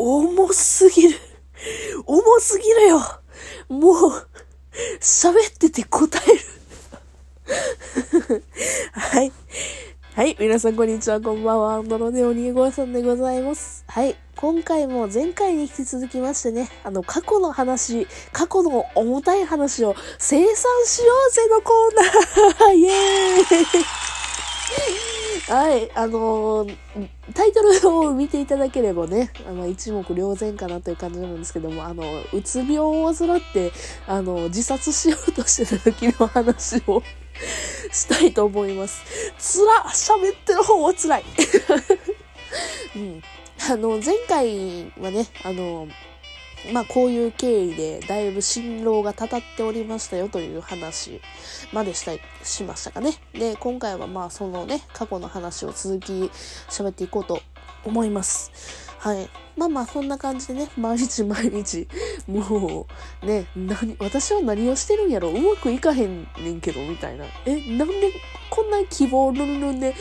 重すぎる。重すぎるよ。もう、喋ってて答える。はい。はい。皆さん、こんにちは。こんばんは。アンドロデオニーゴーさんでございます。はい。今回も前回に引き続きましてね、あの、過去の話、過去の重たい話を生産しようぜのコーナー イエーイはい、あのー、タイトルを見ていただければね、あの、一目瞭然かなという感じなんですけども、あの、うつ病を患って、あの、自殺しようとしてた時の話を したいと思います。つら喋ってる方は辛いうん。あの、前回はね、あの、まあこういう経緯でだいぶ辛労がたたっておりましたよという話までしたい、しましたかね。で、今回はまあそのね、過去の話を続き喋っていこうと思います。はい。まあまあそんな感じでね、毎日毎日、もうね、何、私は何をしてるんやろ？うまくいかへんねんけど、みたいな。え、なんでこんな希望ルンルンで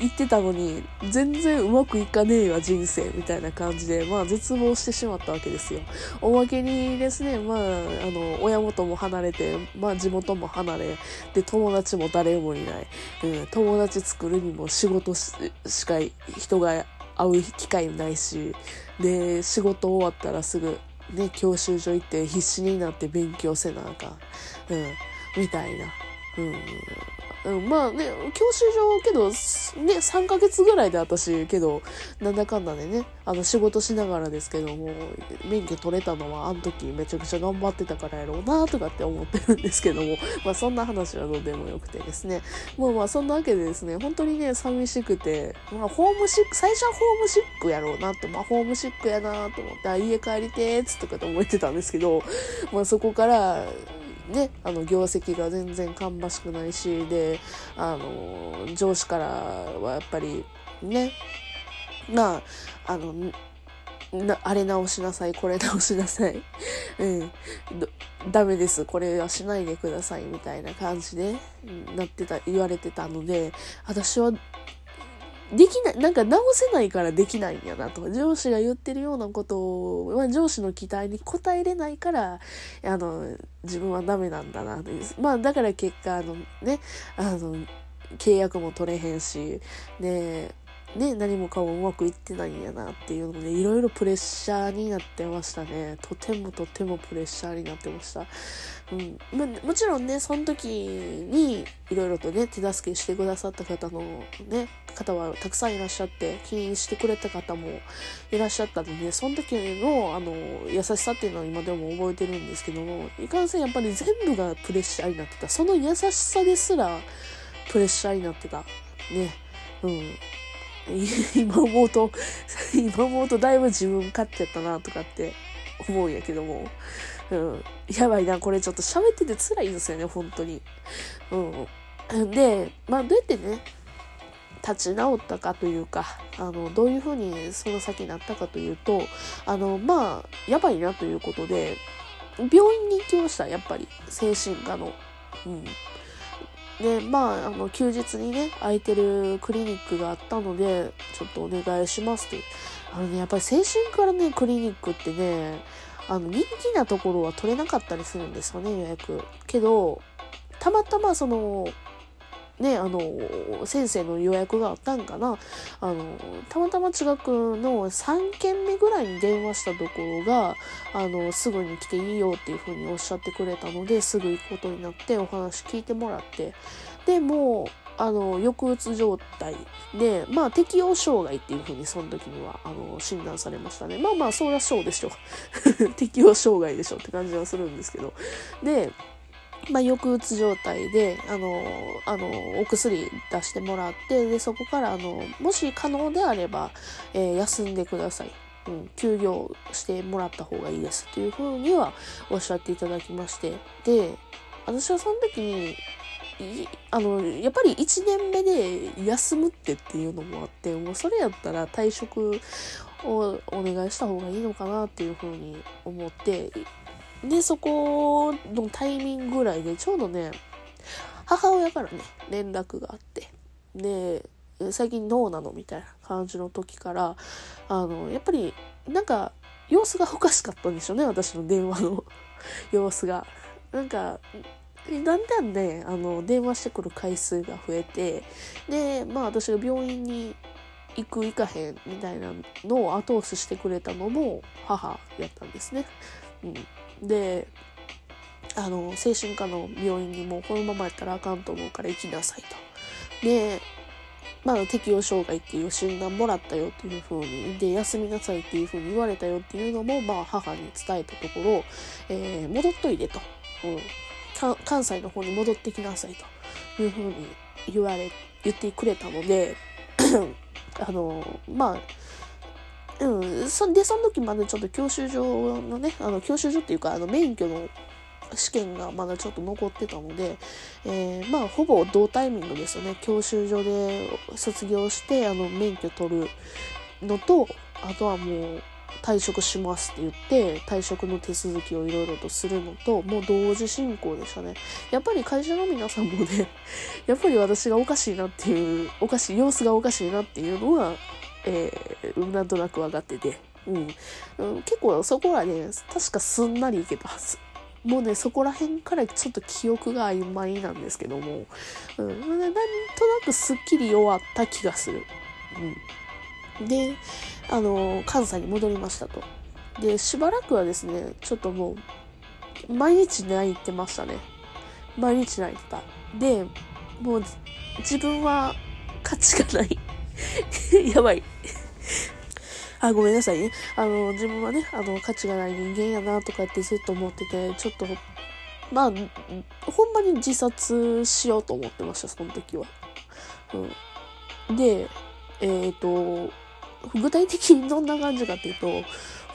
言ってたのに、全然うまくいかねえわ、人生、みたいな感じで、まあ、絶望してしまったわけですよ。おまけにですね、まあ、あの、親元も離れて、まあ、地元も離れ、で、友達も誰もいない。うん、友達作るにも仕事しか人が会う機会ないし、で、仕事終わったらすぐ、ね、教習所行って必死になって勉強せなあかん。うん、みたいな。うん、うん、まあね、教習所けど、ね、3ヶ月ぐらいで私、けど、なんだかんだでね、あの、仕事しながらですけども、免許取れたのは、あの時めちゃくちゃ頑張ってたからやろうな、とかって思ってるんですけども、まあそんな話はどうでもよくてですね、もうまあそんなわけでですね、本当にね、寂しくて、まあホームシック、最初はホームシックやろうなって、まあホームシックやなと思って、あ、家帰りてーつとかと思ってたんですけど、まあそこから、ね、あの、業績が全然芳しくないし、で、あの、上司からはやっぱり、ね、まあ、あの、な、あれ直しなさい、これ直しなさい。うん。ダメです、これはしないでください、みたいな感じで、なってた、言われてたので、私はできない、なんか直せないからできないんやなと。上司が言ってるようなことを、まあ、上司の期待に応えれないから、あの、自分はダメなんだなという。まあ、だから結果、あのね、あの、契約も取れへんし、で、ね、何もかもうまくいってないんやなっていうので、いろいろプレッシャーになってましたね。とてもとてもプレッシャーになってました。うん。ま、もちろんね、その時に、いろいろとね、手助けしてくださった方のね、方はたくさんいらっしゃって、気にしてくれた方もいらっしゃったので、その時の、あの、優しさっていうのは今でも覚えてるんですけども、いかんせんやっぱり全部がプレッシャーになってた。その優しさですら、プレッシャーになってた。ね。うん。今思うと、今思うとだいぶ自分勝っちゃったなとかって思うんやけども。うん。やばいな、これちょっと喋ってて辛いんですよね、本当に。うん。で、まあどうやってね、立ち直ったかというか、あの、どういうふうにその先になったかというと、あの、まあ、やばいなということで、病院に行きました、やっぱり。精神科の。うん。で、まあ、あの、休日にね、空いてるクリニックがあったので、ちょっとお願いしますって。あのね、やっぱり精神からね、クリニックってね、あの、人気なところは取れなかったりするんですよね、予約。けど、たまたまその、ね、あの、先生の予約があったんかな。あの、たまたま近くの3軒目ぐらいに電話したところが、あの、すぐに来ていいよっていうふうにおっしゃってくれたので、すぐ行くことになってお話聞いてもらって、で、もう、あの、抑うつ状態で、まあ、適応障害っていうふうにその時には、あの、診断されましたね。まあまあ、そりゃそうでしょ。適応障害でしょって感じはするんですけど。で、まあ、抑うつ状態で、あの、あの、お薬出してもらって、で、そこから、あの、もし可能であれば、えー、休んでください。うん、休業してもらった方がいいですっていうふうにはおっしゃっていただきまして、で、私はその時に、あの、やっぱり1年目で休むってっていうのもあって、もうそれやったら退職をお願いした方がいいのかなっていうふうに思って、で、そこのタイミングぐらいで、ちょうどね、母親からね、連絡があって、で、最近どうなのみたいな感じの時から、あの、やっぱり、なんか、様子がおかしかったんでしょうね、私の電話の 様子が。なんか、だんだんね、あの、電話してくる回数が増えて、で、まあ私が病院に行く行かへんみたいなのを後押ししてくれたのも母やったんですね。うん、で、あの、精神科の病院にもこのままやったらあかんと思うから行きなさいと。で、まあ、適応障害っていう診断もらったよっていう風に、で、休みなさいっていう風に言われたよっていうのも、まあ、母に伝えたところ、えー、戻っといでと。うん関西の方に戻ってきなさいというふうに言われ、言ってくれたので、あの、まあ、うん、そで、その時まだちょっと教習所のね、あの、教習所っていうか、あの、免許の試験がまだちょっと残ってたので、えー、まあ、ほぼ同タイミングですよね。教習所で卒業して、あの、免許取るのと、あとはもう、退職しますって言って退職の手続きをいろいろとするのともう同時進行でしたね。やっぱり会社の皆さんもね やっぱり私がおかしいなっていうおかしい様子がおかしいなっていうのは、えー、なんとなく分かってて、うん、うん、結構そこはね確かすんなりいけたはず。もうね、そこら辺からちょっと記憶が曖昧なんですけども、うん、なんとなくすっきり弱った気がする。うん。で、あの、関西に戻りましたと。で、しばらくはですね、ちょっともう、毎日泣いてましたね。毎日泣いてた。で、もう、自分は価値がない。やばい。あ、ごめんなさいね。あの、自分はね、あの、価値がない人間やなとかってずっと思ってて、ちょっと、まあ、ほんまに自殺しようと思ってました、その時は。うん。で、えっ、ー、と、具体的にどんな感じかっていうと、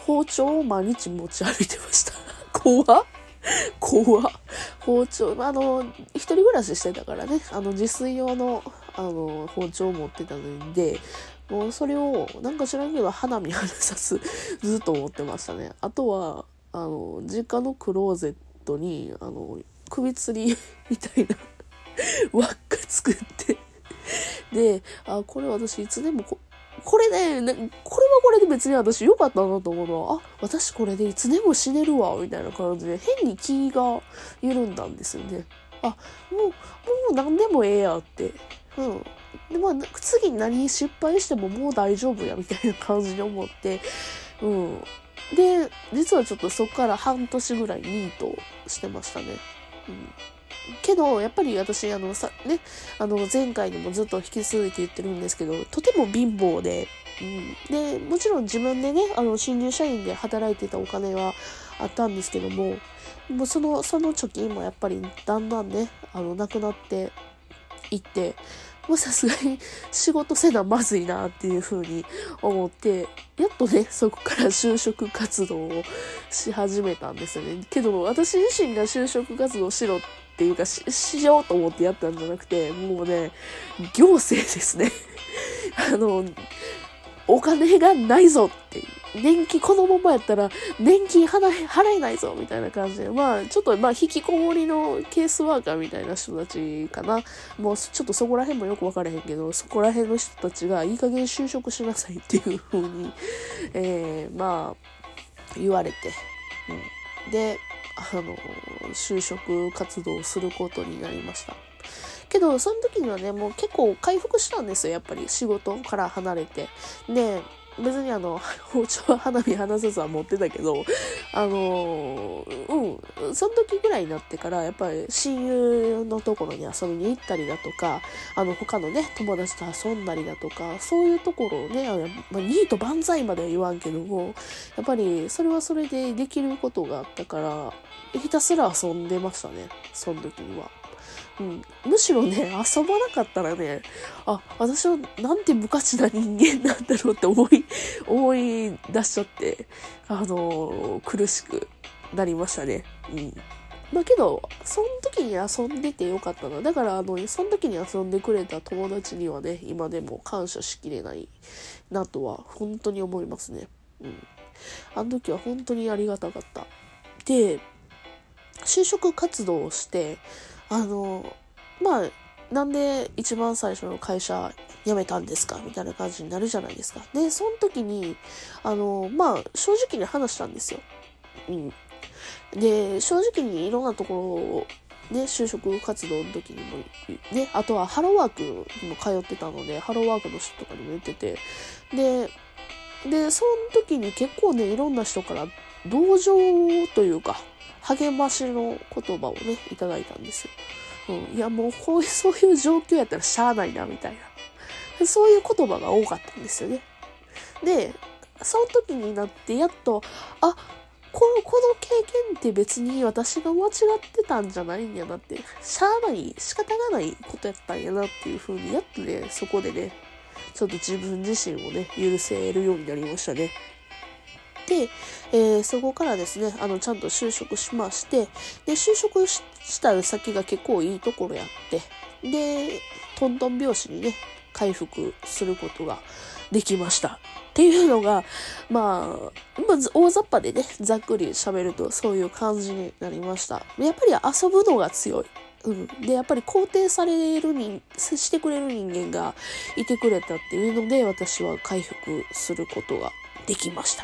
包丁を毎日持ち歩いてました。怖っ怖っ包丁、あの、一人暮らししてたからね、あの、自炊用の、あの、包丁を持ってたので、もうそれを、なんか知らんけど、花見花さす、ずっと思ってましたね。あとは、あの、実家のクローゼットに、あの、首吊りみたいな輪っか作ってで、あ、これ私いつでもここれね、これはこれで別に私良かったなと思うのは、あ、私これでいつでも死ねるわ、みたいな感じで、変に気が緩んだんですよね。あ、もう、もう何でもええやって。うん。で、まあ、次何失敗してももう大丈夫や、みたいな感じに思って、うん。で、実はちょっとそこから半年ぐらいニートしてましたね。うん。けど、やっぱり私、あの、さ、ね、あの、前回にもずっと引き続いて言ってるんですけど、とても貧乏で、うん。で、もちろん自分でね、あの、新入社員で働いてたお金はあったんですけども、もうその、その貯金もやっぱりだんだんね、あの、なくなっていって、もうさすがに仕事せなまずいなっていうふうに思って、やっとね、そこから就職活動をし始めたんですよね。けど、私自身が就職活動しろってっていうかし、しようと思ってやったんじゃなくて、もうね、行政ですね。あの、お金がないぞっていう年金、このままやったら年金払えないぞみたいな感じで、まあ、ちょっと、まあ、引きこもりのケースワーカーみたいな人たちかな。もう、ちょっとそこら辺もよくわからへんけど、そこら辺の人たちがいい加減就職しなさいっていう風に、えー、まあ、言われて。うん、で、あの、就職活動をすることになりました。けど、その時にはね、もう結構回復したんですよ、やっぱり仕事から離れて。で、別にあの、包丁は花火離さずは持ってたけど、あの、うん、その時ぐらいになってから、やっぱり親友のところに遊びに行ったりだとか、あの、他のね、友達と遊んだりだとか、そういうところをね、あまあ、ニート万歳までは言わんけども、やっぱりそれはそれでできることがあったから、ひたすら遊んでましたね、その時には。うん、むしろね、遊ばなかったらね、あ、私はなんて無価値な人間なんだろうって思い、思い出しちゃって、あのー、苦しくなりましたね。うん。まあけど、その時に遊んでてよかったな。だから、あの、その時に遊んでくれた友達にはね、今でも感謝しきれないなとは、本当に思いますね。うん。あの時は本当にありがたかった。で、就職活動をして、あの、まあ、なんで一番最初の会社辞めたんですか？みたいな感じになるじゃないですか。で、その時に、あの、まあ、正直に話したんですよ。うん。で、正直にいろんなところを、ね、就職活動の時にも、ね、あとはハローワークにも通ってたので、ハローワークの人とかにも言ってて、で、で、その時に結構ね、いろんな人から同情というか、励ましの言葉をね、いただいたんですよ。うん、いや、もうこういう、そういう状況やったらしゃあないな、みたいな。そういう言葉が多かったんですよね。で、その時になってやっと、あ、この、この経験って別に私が間違ってたんじゃないんやなって、しゃあない、仕方がないことやったんやなっていう風に、やっとね、そこでね、ちょっと自分自身をね、許せるようになりましたね。で、えー、そこからですね、あの、ちゃんと就職しまして、で、就職した先が結構いいところやって、で、トントン拍子にね、回復することができました。っていうのが、まあ、まず大雑把でね、ざっくり喋るとそういう感じになりました。やっぱり遊ぶのが強い。うん。で、やっぱり肯定されるに、してくれる人間がいてくれたっていうので、私は回復することができました。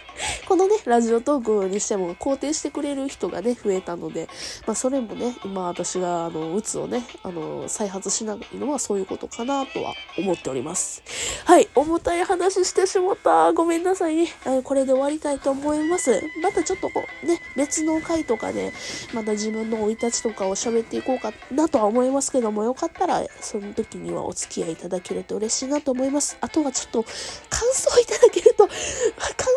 のね、ラジオトークにしても肯定してくれる人がね、増えたので、まあそれもね、今私があの、うつをね、あの、再発しないのはそういうことかなとは思っております。はい、重たい話してしまった。ごめんなさいね。これで終わりたいと思います。またちょっとこう、ね、別の回とかで、また自分の生い立ちとかを喋っていこうかなとは思いますけども、よかったら、その時にはお付き合いいただけると嬉しいなと思います。あとはちょっと、感想いただけると、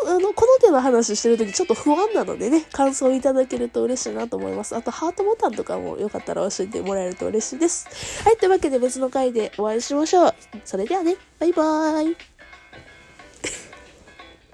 あの、この手の話してる時ちょっと不安なのでね、感想いただけると嬉しいなと思います。あと、ハートボタンとかもよかったら教えてもらえると嬉しいです。はい、というわけで別の回でお会いしましょう。それではね、バイバーイ。